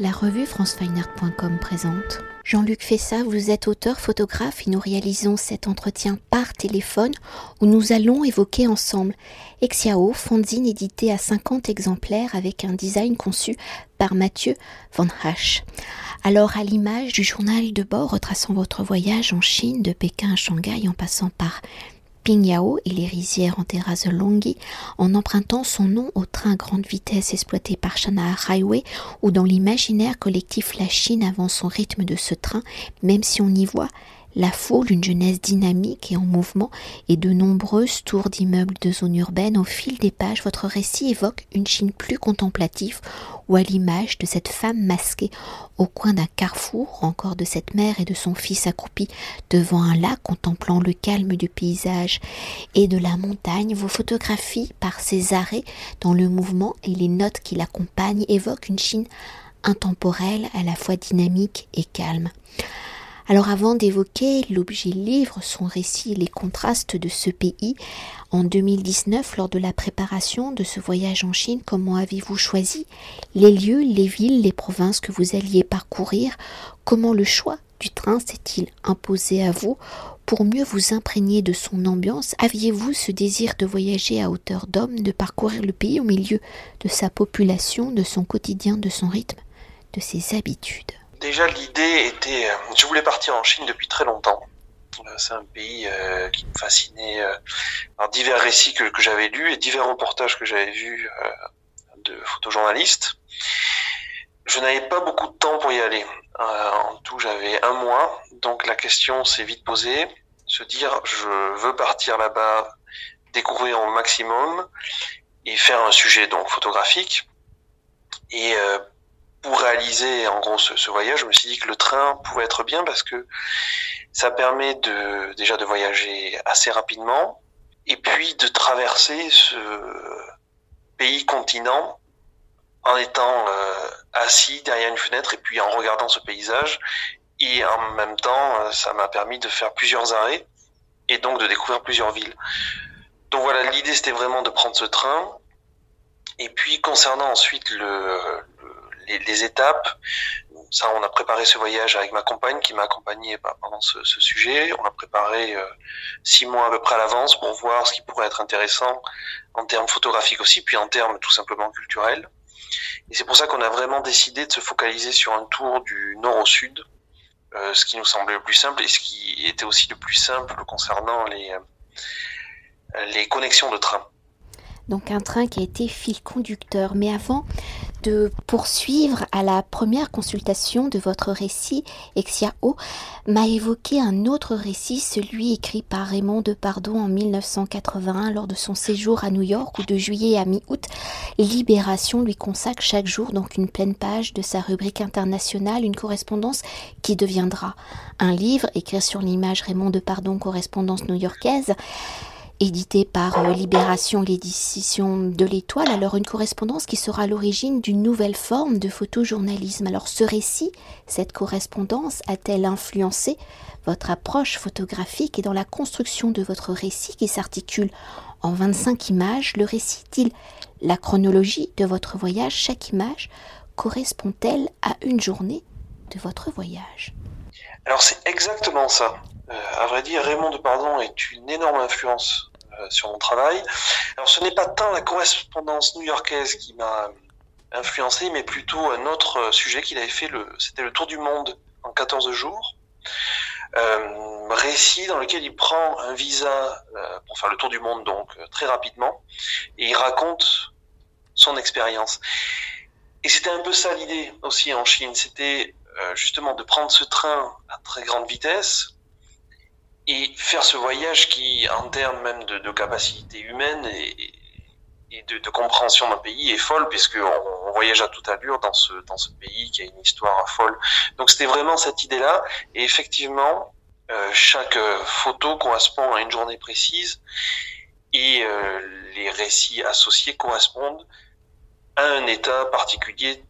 La revue francefineart.com présente. Jean-Luc Fessa, vous êtes auteur, photographe et nous réalisons cet entretien par téléphone où nous allons évoquer ensemble Exiao, fanzine édité à 50 exemplaires avec un design conçu par Mathieu Van Hasch. Alors à l'image du journal de bord retraçant votre voyage en Chine de Pékin à Shanghai en passant par Et les rizières en terrasse Longyi en empruntant son nom au train à grande vitesse exploité par China Highway ou dans l'imaginaire collectif la Chine avance son rythme de ce train même si on y voit la foule, une jeunesse dynamique et en mouvement, et de nombreuses tours d'immeubles de zones urbaines, au fil des pages, votre récit évoque une Chine plus contemplative, ou à l'image de cette femme masquée au coin d'un carrefour, encore de cette mère et de son fils accroupis devant un lac contemplant le calme du paysage et de la montagne, vos photographies, par ces arrêts dans le mouvement et les notes qui l'accompagnent, évoquent une Chine intemporelle, à la fois dynamique et calme. Alors avant d'évoquer l'objet livre, son récit et les contrastes de ce pays, en 2019, lors de la préparation de ce voyage en Chine, comment avez-vous choisi les lieux, les villes, les provinces que vous alliez parcourir? Comment le choix du train s'est-il imposé à vous? Pour mieux vous imprégner de son ambiance Aviez-vous ce désir de voyager à hauteur d'homme, de parcourir le pays au milieu de sa population, de son quotidien, de son rythme, de ses habitudes? Déjà, l'idée était, euh, je voulais partir en Chine depuis très longtemps. Euh, c'est un pays euh, qui me fascinait par divers récits que, j'avais lus et divers reportages que j'avais vus de photojournalistes. Je n'avais pas beaucoup de temps pour y aller. en tout, j'avais un mois, donc la question s'est vite posée, se dire je veux partir là-bas, découvrir au maximum et faire un sujet donc photographique. Et pour réaliser en gros ce, voyage, je me suis dit que le train pouvait être bien parce que ça permet de déjà de voyager assez rapidement et puis de traverser ce pays continent en étant euh, assis derrière une fenêtre et puis en regardant ce paysage et en même temps euh, ça m'a permis de faire plusieurs arrêts et donc de découvrir plusieurs villes. Donc voilà, l'idée c'était vraiment de prendre ce train et puis concernant ensuite le, les, étapes. Ça, on a préparé ce voyage avec ma compagne qui m'a accompagné pendant ce, sujet. On a préparé euh, six mois à peu près à l'avance pour voir ce qui pourrait être intéressant en termes photographiques aussi, puis en termes tout simplement culturels. Et c'est pour ça qu'on a vraiment décidé de se focaliser sur un tour du nord au sud, euh, ce qui nous semblait le plus simple et ce qui était aussi le plus simple concernant les, euh, les connexions de train. Donc un train qui a été fil conducteur. Mais avant, de poursuivre à la première consultation de votre récit, Exiao m'a évoqué un autre récit, celui écrit par Raymond Depardon en 1981 lors de son séjour à New York ou de juillet à mi-août. Libération lui consacre chaque jour donc une pleine page de sa rubrique internationale, une correspondance qui deviendra un livre, écrit sur l'image Raymond Depardon, correspondance new-yorkaise édité par euh, Libération, l'édition de l'Étoile, alors une correspondance qui sera l'origine d'une nouvelle forme de photojournalisme. Alors ce récit, cette correspondance a-t-elle influencé votre approche photographique et dans la construction de votre récit qui s'articule en 25 images, le récit il la chronologie de votre voyage Chaque image correspond-elle à une journée de votre voyage? Alors c'est exactement ça. Euh, à vrai dire, Raymond de Pardon est une énorme influence sur mon travail. Alors ce n'est pas tant la correspondance new-yorkaise qui m'a influencé, mais plutôt un autre sujet qu'il avait fait, c'était le tour du monde en 14 jours. Euh, récit dans lequel il prend un visa euh, pour faire le tour du monde donc euh, très rapidement et il raconte son expérience. Et c'était un peu ça l'idée aussi en Chine, c'était justement de prendre ce train à très grande vitesse et faire ce voyage qui, en termes même de, de capacité humaine et, de, compréhension d'un pays, est folle, puisqu'on on voyage à toute allure dans ce, dans ce pays qui a une histoire folle. Donc c'était vraiment cette idée-là. Et effectivement, euh, chaque photo correspond à une journée précise et euh, les récits associés correspondent à un état particulier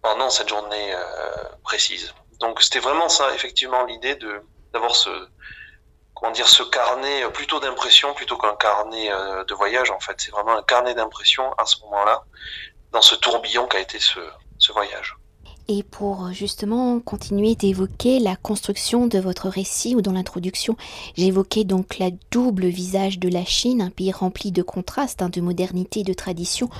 pendant cette journée euh, précise. Donc c'était vraiment ça, effectivement, l'idée d'avoir ce, comment dire, ce carnet euh, plutôt d'impression plutôt qu'un carnet euh, de voyage en fait. C'est vraiment un carnet d'impression à ce moment-là, dans ce tourbillon qu'a été ce, ce voyage. Et pour justement continuer d'évoquer la construction de votre récit ou dans l'introduction, j'évoquais donc la double visage de la Chine, un pays rempli de contrastes, hein, de modernité et de tradition.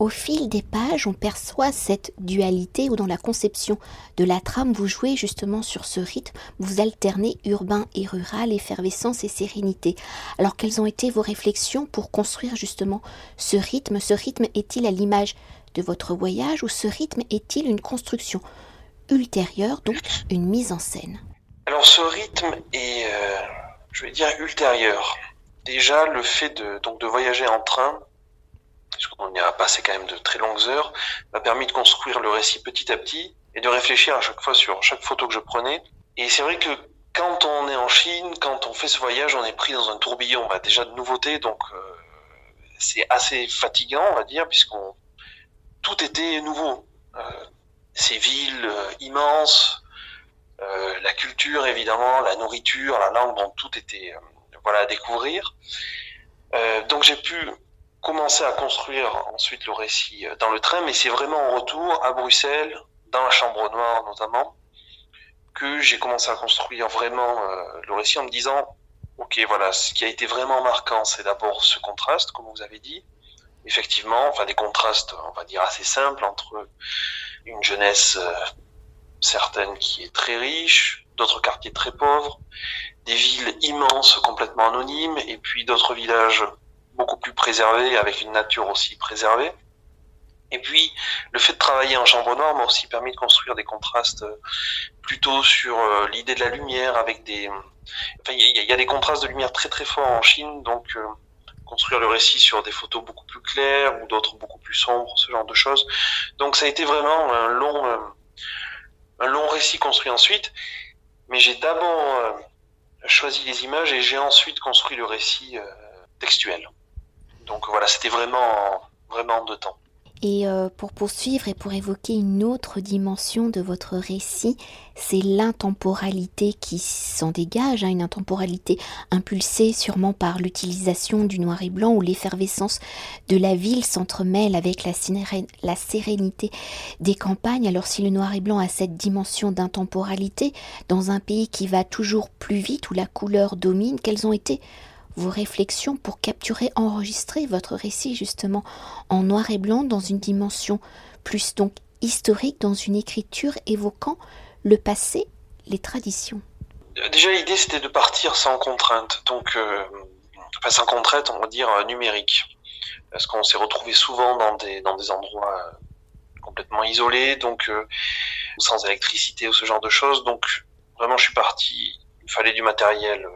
Au fil des pages, on perçoit cette dualité où dans la conception de la trame, vous jouez justement sur ce rythme, vous alternez urbain et rural, effervescence et sérénité. Alors quelles ont été vos réflexions pour construire justement ce rythme? Ce rythme est-il à l'image de votre voyage ou ce rythme est-il une construction ultérieure, donc une mise en scène? Alors ce rythme est, euh, je vais dire, ultérieur. Déjà, le fait de, donc, de voyager en train, puisqu'on y a passé quand même de très longues heures, m'a permis de construire le récit petit à petit et de réfléchir à chaque fois sur chaque photo que je prenais. Et c'est vrai que quand on est en Chine, quand on fait ce voyage, on est pris dans un tourbillon bah, déjà de nouveautés, donc euh, c'est assez fatigant, on va dire, puisqu'on tout était nouveau. Euh, ces villes euh, immenses, euh, la culture évidemment, la nourriture, la langue, bon, tout était voilà à découvrir. donc j'ai pu commencer à construire ensuite le récit dans le train, mais c'est vraiment en retour à Bruxelles, dans la chambre noire notamment, que j'ai commencé à construire vraiment le récit en me disant, ok, voilà, ce qui a été vraiment marquant, c'est d'abord ce contraste, comme vous avez dit, effectivement, enfin des contrastes, on va dire assez simples entre une jeunesse euh, certaine qui est très riche, d'autres quartiers très pauvres, des villes immenses complètement anonymes, et puis d'autres villages beaucoup plus préservés avec une nature aussi préservée. Et puis, le fait de travailler en chambre noire m'a aussi permis de construire des contrastes euh, plutôt sur euh, l'idée de la lumière avec des, enfin, il y, a des contrastes de lumière très très forts en Chine, donc construire le récit sur des photos beaucoup plus claires ou d'autres beaucoup plus sombres, ce genre de choses. Donc ça a été vraiment un long, euh, un long récit construit ensuite. Mais j'ai d'abord euh, choisi les images et j'ai ensuite construit le récit euh, textuel. Donc voilà, c'était vraiment, vraiment en deux temps. Et euh, pour poursuivre et pour évoquer une autre dimension de votre récit, c'est l'intemporalité qui s'en dégage, hein, une intemporalité impulsée sûrement par l'utilisation du noir et blanc où l'effervescence de la ville s'entremêle avec la, la sérénité des campagnes. Alors si le noir et blanc a cette dimension d'intemporalité dans un pays qui va toujours plus vite, où la couleur domine, quelles ont été vos réflexions pour capturer, enregistrer votre récit justement en noir et blanc dans une dimension plus donc historique, dans une écriture évoquant le passé, les traditions. Déjà l'idée c'était de partir sans contrainte, donc euh, sans contrainte on va dire euh, numérique, parce qu'on s'est retrouvé souvent dans des, endroits euh, complètement isolés, donc sans électricité ou ce genre de choses, donc vraiment je suis parti, il fallait du matériel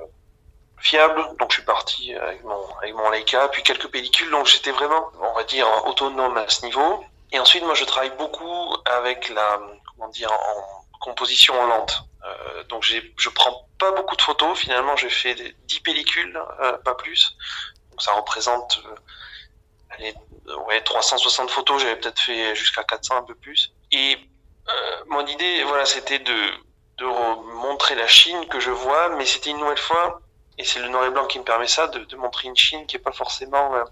fiable. Donc je suis parti avec mon, avec mon Leica, puis quelques pellicules. Donc j'étais vraiment, on va dire, autonome à ce niveau. Et ensuite, moi, je travaille beaucoup avec la, comment dire, en composition lente. Euh, donc je prends pas beaucoup de photos. Finalement, j'ai fait 10 pellicules, euh, pas plus. Donc ça représente, euh, allez, ouais, 360 photos. J'avais peut-être fait jusqu'à 400, un peu plus. Et euh, mon idée, voilà, c'était de, de montrer la Chine que je vois, mais c'était une nouvelle fois et c'est le noir et blanc qui me permet ça, de, montrer une Chine qui est pas forcément euh,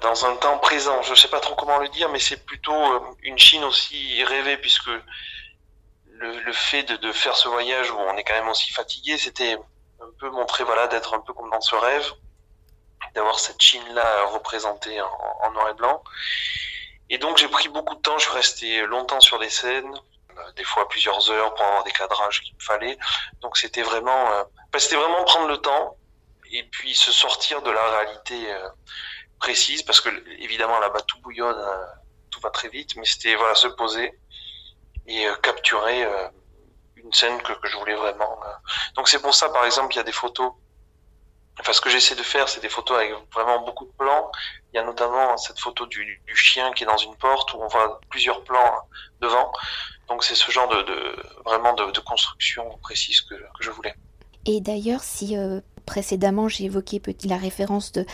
dans un temps présent. Je sais pas trop comment le dire, mais c'est plutôt euh, une Chine aussi rêvée, puisque le, fait de, faire ce voyage où on est quand même aussi fatigué, c'était un peu montrer, voilà, d'être un peu comme dans ce rêve, d'avoir cette Chine-là représentée en, noir et blanc. Et donc j'ai pris beaucoup de temps, je suis resté longtemps sur des scènes, euh, des fois plusieurs heures pour avoir des cadrages qu'il me fallait. Donc c'était vraiment, euh, c'était vraiment prendre le temps et puis se sortir de la réalité euh, précise parce que évidemment là-bas tout bouillonne, euh, tout va très vite, mais c'était voilà se poser et euh, capturer une scène que, je voulais vraiment. Donc c'est pour ça par exemple il y a des photos. Enfin ce que j'essaie de faire c'est des photos avec vraiment beaucoup de plans. Il y a notamment cette photo du, chien qui est dans une porte où on voit plusieurs plans devant. Donc c'est ce genre de, vraiment de, construction précise que, que je voulais. Et d'ailleurs, si précédemment j'ai évoqué la référence de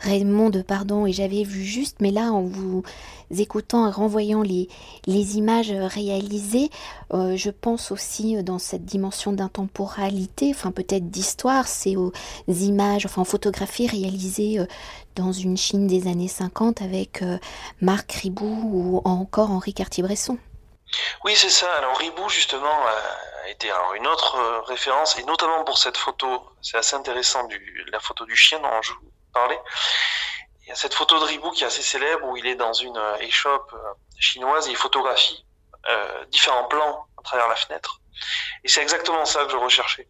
Raymond de Pardon et j'avais vu juste, mais là en vous écoutant et renvoyant les, images réalisées, euh, je pense aussi euh, dans cette dimension d'intemporalité, enfin peut-être d'histoire, c'est aux images, enfin en photographie réalisées euh, dans une Chine des années 50 avec euh, Marc Ribou ou encore Henri Cartier-Bresson. Oui, c'est ça. Alors Ribou, justement, été alors, une autre euh, référence, et notamment pour cette photo, c'est assez intéressant, du, la photo du chien dont je vous parlais. Il y a cette photo de Ribou qui est assez célèbre, où il est dans une euh, échoppe euh, chinoise et il photographie différents plans à travers la fenêtre. Et c'est exactement ça que je recherchais.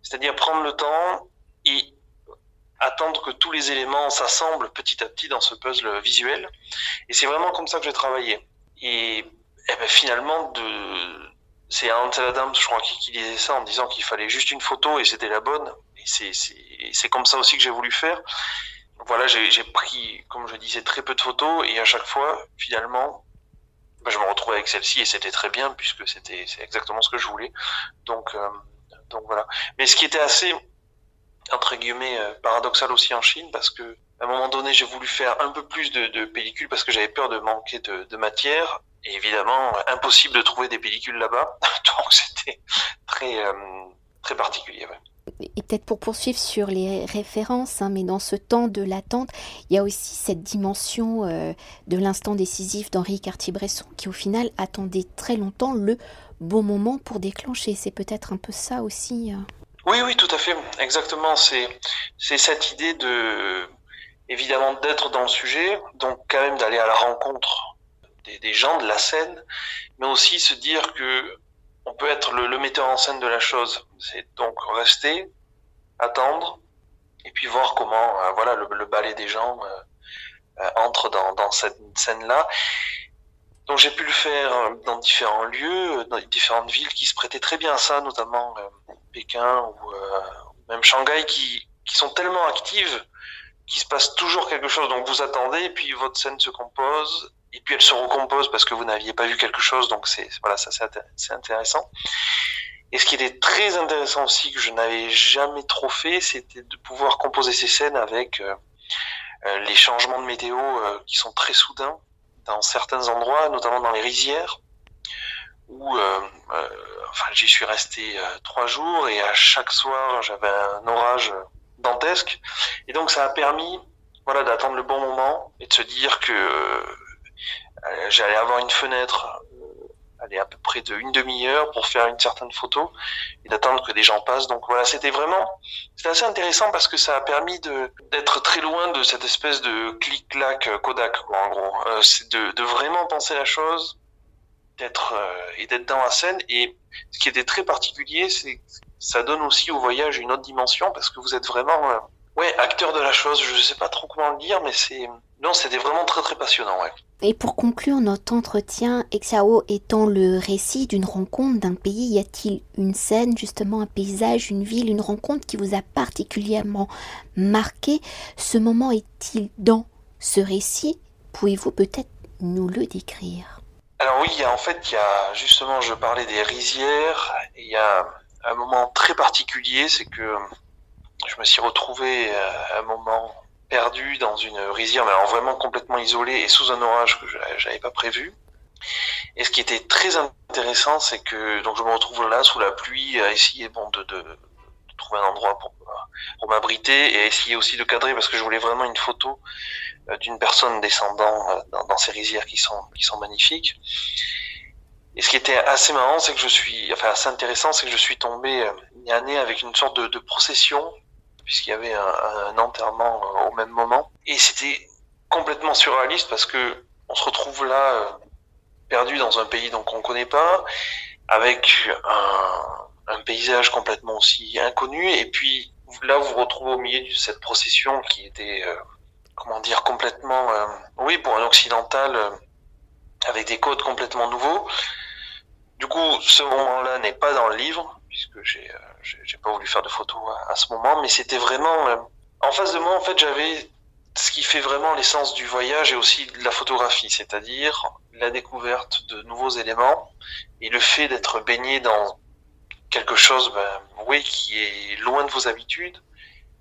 C'est-à-dire prendre le temps et attendre que tous les éléments s'assemblent petit à petit dans ce puzzle visuel. Et c'est vraiment comme ça que j'ai travaillé. Et et eh ben finalement, de... c'est Ansel Adams, je crois, qui, disait ça en disant qu'il fallait juste une photo et c'était la bonne. Et c'est comme ça aussi que j'ai voulu faire. Voilà, j'ai pris, comme je disais, très peu de photos et à chaque fois, finalement, ben je me retrouvais avec celle-ci et c'était très bien puisque c'était exactement ce que je voulais. Donc, euh, donc voilà. Mais ce qui était assez entre guillemets euh, paradoxal aussi en Chine parce que à un moment donné j'ai voulu faire un peu plus de, de pellicules parce que j'avais peur de manquer de matière et évidemment, impossible de trouver des pellicules là-bas. Donc c'était très, euh, très particulier. Ouais. Et peut-être pour poursuivre sur les références, hein, mais dans ce temps de l'attente, il y a aussi cette dimension euh, de l'instant décisif d'Henri Cartier-Bresson qui au final attendait très longtemps le bon moment pour déclencher. C'est peut-être un peu ça aussi. Euh. Oui, oui, tout à fait, exactement. C'est c'est cette idée de évidemment d'être dans le sujet, donc quand même d'aller à la rencontre des, gens de la scène, mais aussi se dire que on peut être le, metteur en scène de la chose. C'est donc rester, attendre, et puis voir comment euh, voilà le, le, ballet des gens euh, euh entre dans, cette scène-là. Donc j'ai pu le faire dans différents lieux, dans différentes villes qui se prêtaient très bien à ça, notamment Pékin ou même Shanghai, qui, qui sont tellement actives qu'il se passe toujours quelque chose. Donc vous attendez, et puis votre scène se compose, et puis elle se recompose parce que vous n'aviez pas vu quelque chose, donc c'est voilà, ça c'est intéressant. Et ce qui était très intéressant aussi que je n'avais jamais trop fait, c'était de pouvoir composer ces scènes avec euh, euh, les changements de météo euh, qui sont très soudains dans certains endroits, notamment dans les rizières, où euh, euh, enfin j'y suis resté trois jours et à chaque soir j'avais un orage dantesque, et donc ça a permis voilà d'attendre le bon moment et de se dire que euh, j'allais avoir une fenêtre euh, aller à peu près de une demi-heure pour faire une certaine photo et d'attendre que des gens passent. Donc voilà, c'était vraiment, c'était assez intéressant parce que ça a permis de d'être très loin de cette espèce de clic-clac euh, Kodak, en gros. Euh, c'est de, vraiment penser la chose, d'être euh, et d'être dans la scène. Et ce qui était très particulier, c'est ça donne aussi au voyage une autre dimension parce que vous êtes vraiment, euh, ouais, acteur de la chose. Je sais pas trop comment le dire, mais c'est, non, c'était vraiment très très passionnant, ouais. Et pour conclure notre entretien, Exiao étant le récit d'une rencontre d'un pays, y a-t-il une scène, justement un paysage, une ville, une rencontre qui vous a particulièrement marqué? Ce moment est-il dans ce récit? Pouvez-vous peut-être nous le décrire? Alors oui, en fait, il y a justement, je parlais des rizières, et il y a un moment très particulier, c'est que je me suis retrouvé à un moment perdu dans une rizière, mais alors vraiment complètement isolé et sous un orage que j'avais pas prévu. Et ce qui était très intéressant, c'est que donc je me retrouve là sous la pluie à essayer bon de, de, trouver un endroit pour, m'abriter et à essayer aussi de cadrer parce que je voulais vraiment une photo euh, d'une personne descendant euh, dans, ces rizières qui sont qui sont magnifiques. Et ce qui était assez marrant, c'est que je suis, enfin assez intéressant, c'est que je suis tombé euh, il y a année avec une sorte de procession puisqu'il y avait un, enterrement euh, au même moment. Et c'était complètement surréaliste parce que on se retrouve là euh, perdu dans un pays donc on connaît pas, avec un, paysage complètement aussi inconnu, et puis là vous vous retrouvez au milieu de cette procession qui était euh, comment dire complètement oui pour un occidental avec des codes complètement nouveaux. Du coup, ce moment-là n'est pas dans le livre puisque j'ai j'ai pas voulu faire de photos à, ce moment, mais c'était vraiment euh, en face de moi. En fait, j'avais ce qui fait vraiment l'essence du voyage et aussi de la photographie, c'est-à-dire la découverte de nouveaux éléments et le fait d'être baigné dans quelque chose, ben, oui, qui est loin de vos habitudes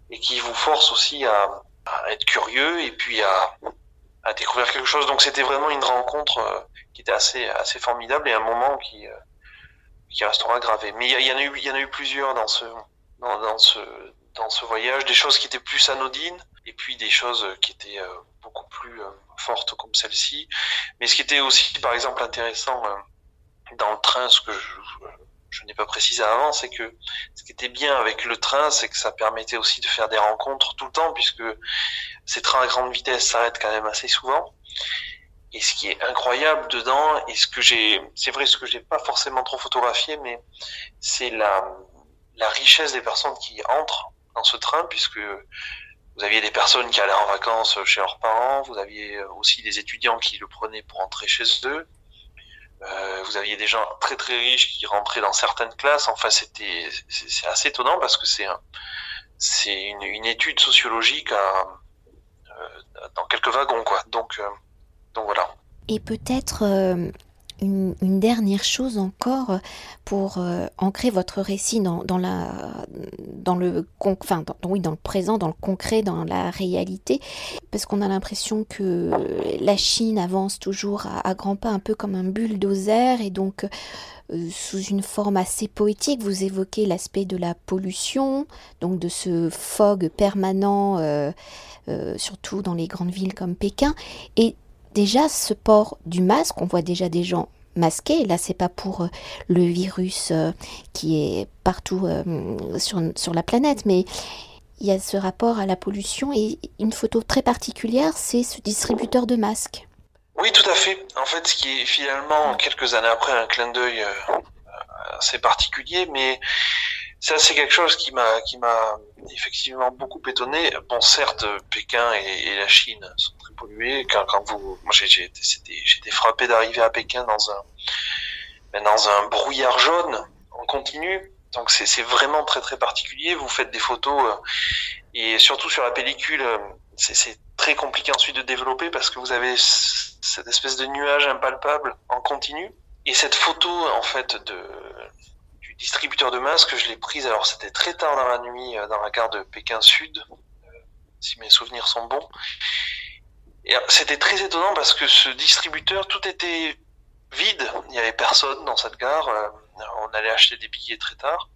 et qui vous force aussi à, être curieux et puis à, à découvrir quelque chose. Donc c'était vraiment une rencontre euh, qui était assez assez formidable et un moment qui euh, qui restera gravé. Mais il y, en a eu, plusieurs dans ce voyage, des choses qui étaient plus anodines, et puis des choses qui étaient euh, beaucoup plus euh, fortes comme celle-ci. Mais ce qui était aussi, par exemple, intéressant, euh, dans le train, ce que je, n'ai pas précisé avant, c'est que ce qui était bien avec le train, c'est que ça permettait aussi de faire des rencontres tout le temps, puisque ces trains à grande vitesse s'arrêtent quand même assez souvent. Et ce qui est incroyable dedans, et ce que j'ai, c'est vrai, ce que j'ai pas forcément trop photographié, mais c'est la, la richesse des personnes qui entrent dans ce train, puisque vous aviez des personnes qui allaient en vacances chez leurs parents, vous aviez aussi des étudiants qui le prenaient pour entrer chez eux, euh, vous aviez des gens très très riches qui rentraient dans certaines classes. Enfin, c'était c'est assez étonnant parce que c'est c'est une, une, étude sociologique à, euh, dans quelques wagons quoi. Donc euh, Et peut-être euh, une, dernière chose encore pour euh, ancrer votre récit dans, dans, la, dans, le, enfin, oui, dans le présent, dans le concret, dans la réalité, parce qu'on a l'impression que la Chine avance toujours à, grands pas, un peu comme un bulldozer, et donc euh, sous une forme assez poétique, vous évoquez l'aspect de la pollution, donc de ce fog permanent, euh, surtout dans les grandes villes comme Pékin, et déjà ce port du masque, on voit déjà des gens masqués. Là, c'est pas pour euh, le virus euh, qui est partout euh, sur, la planète, mais il y a ce rapport à la pollution et une photo très particulière, c'est ce distributeur de masques. Oui, tout à fait. En fait, ce qui est finalement quelques années après un clin d'œil assez particulier, mais ça, c'est quelque chose qui m'a effectivement beaucoup étonné. Bon, certes, Pékin et, la Chine sont Quand, vous, moi, été frappé d'arriver à Pékin dans un ben, dans un brouillard jaune en continu. Donc c'est vraiment très très particulier. Vous faites des photos euh, et surtout sur la pellicule, euh, c'est très compliqué ensuite de développer parce que vous avez cette espèce de nuage impalpable en continu. Et cette photo en fait de distributeur de masques, je l'ai prise, alors c'était très tard dans la nuit, euh, dans la gare de Pékin Sud, si mes souvenirs sont bons. Euh, c'était très étonnant parce que ce distributeur, tout était vide, il n'y avait personne dans cette gare, on allait acheter des billets très tard.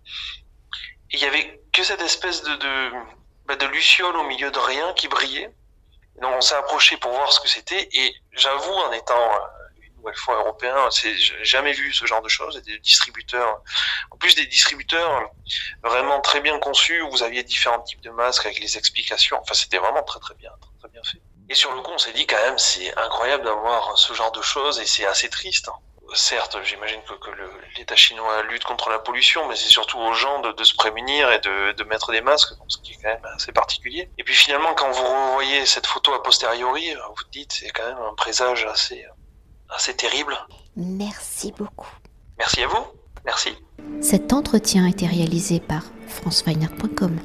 Et il y avait que cette espèce de, de, bah, de luciole au milieu de rien qui brillait. donc on s'est approché pour voir ce que c'était et j'avoue en étant nouvelle fois européen. C'est jamais vu ce genre de choses. Des distributeurs, en plus des distributeurs vraiment très bien conçus où vous aviez différents types de masques avec les explications. Enfin, c'était vraiment très très bien, très, bien fait. Et sur le coup, on s'est dit quand même, c'est incroyable d'avoir ce genre de choses et c'est assez triste. Certes, j'imagine que, que l'État chinois lutte contre la pollution, mais c'est surtout aux gens de, de se prémunir et de, de, mettre des masques, ce qui est quand même assez particulier. Et puis finalement, quand vous revoyez cette photo a posteriori, vous dites c'est quand même un présage assez c'est terrible. Merci beaucoup. Merci à vous. Merci. Cet entretien a été réalisé par franceweiner.com.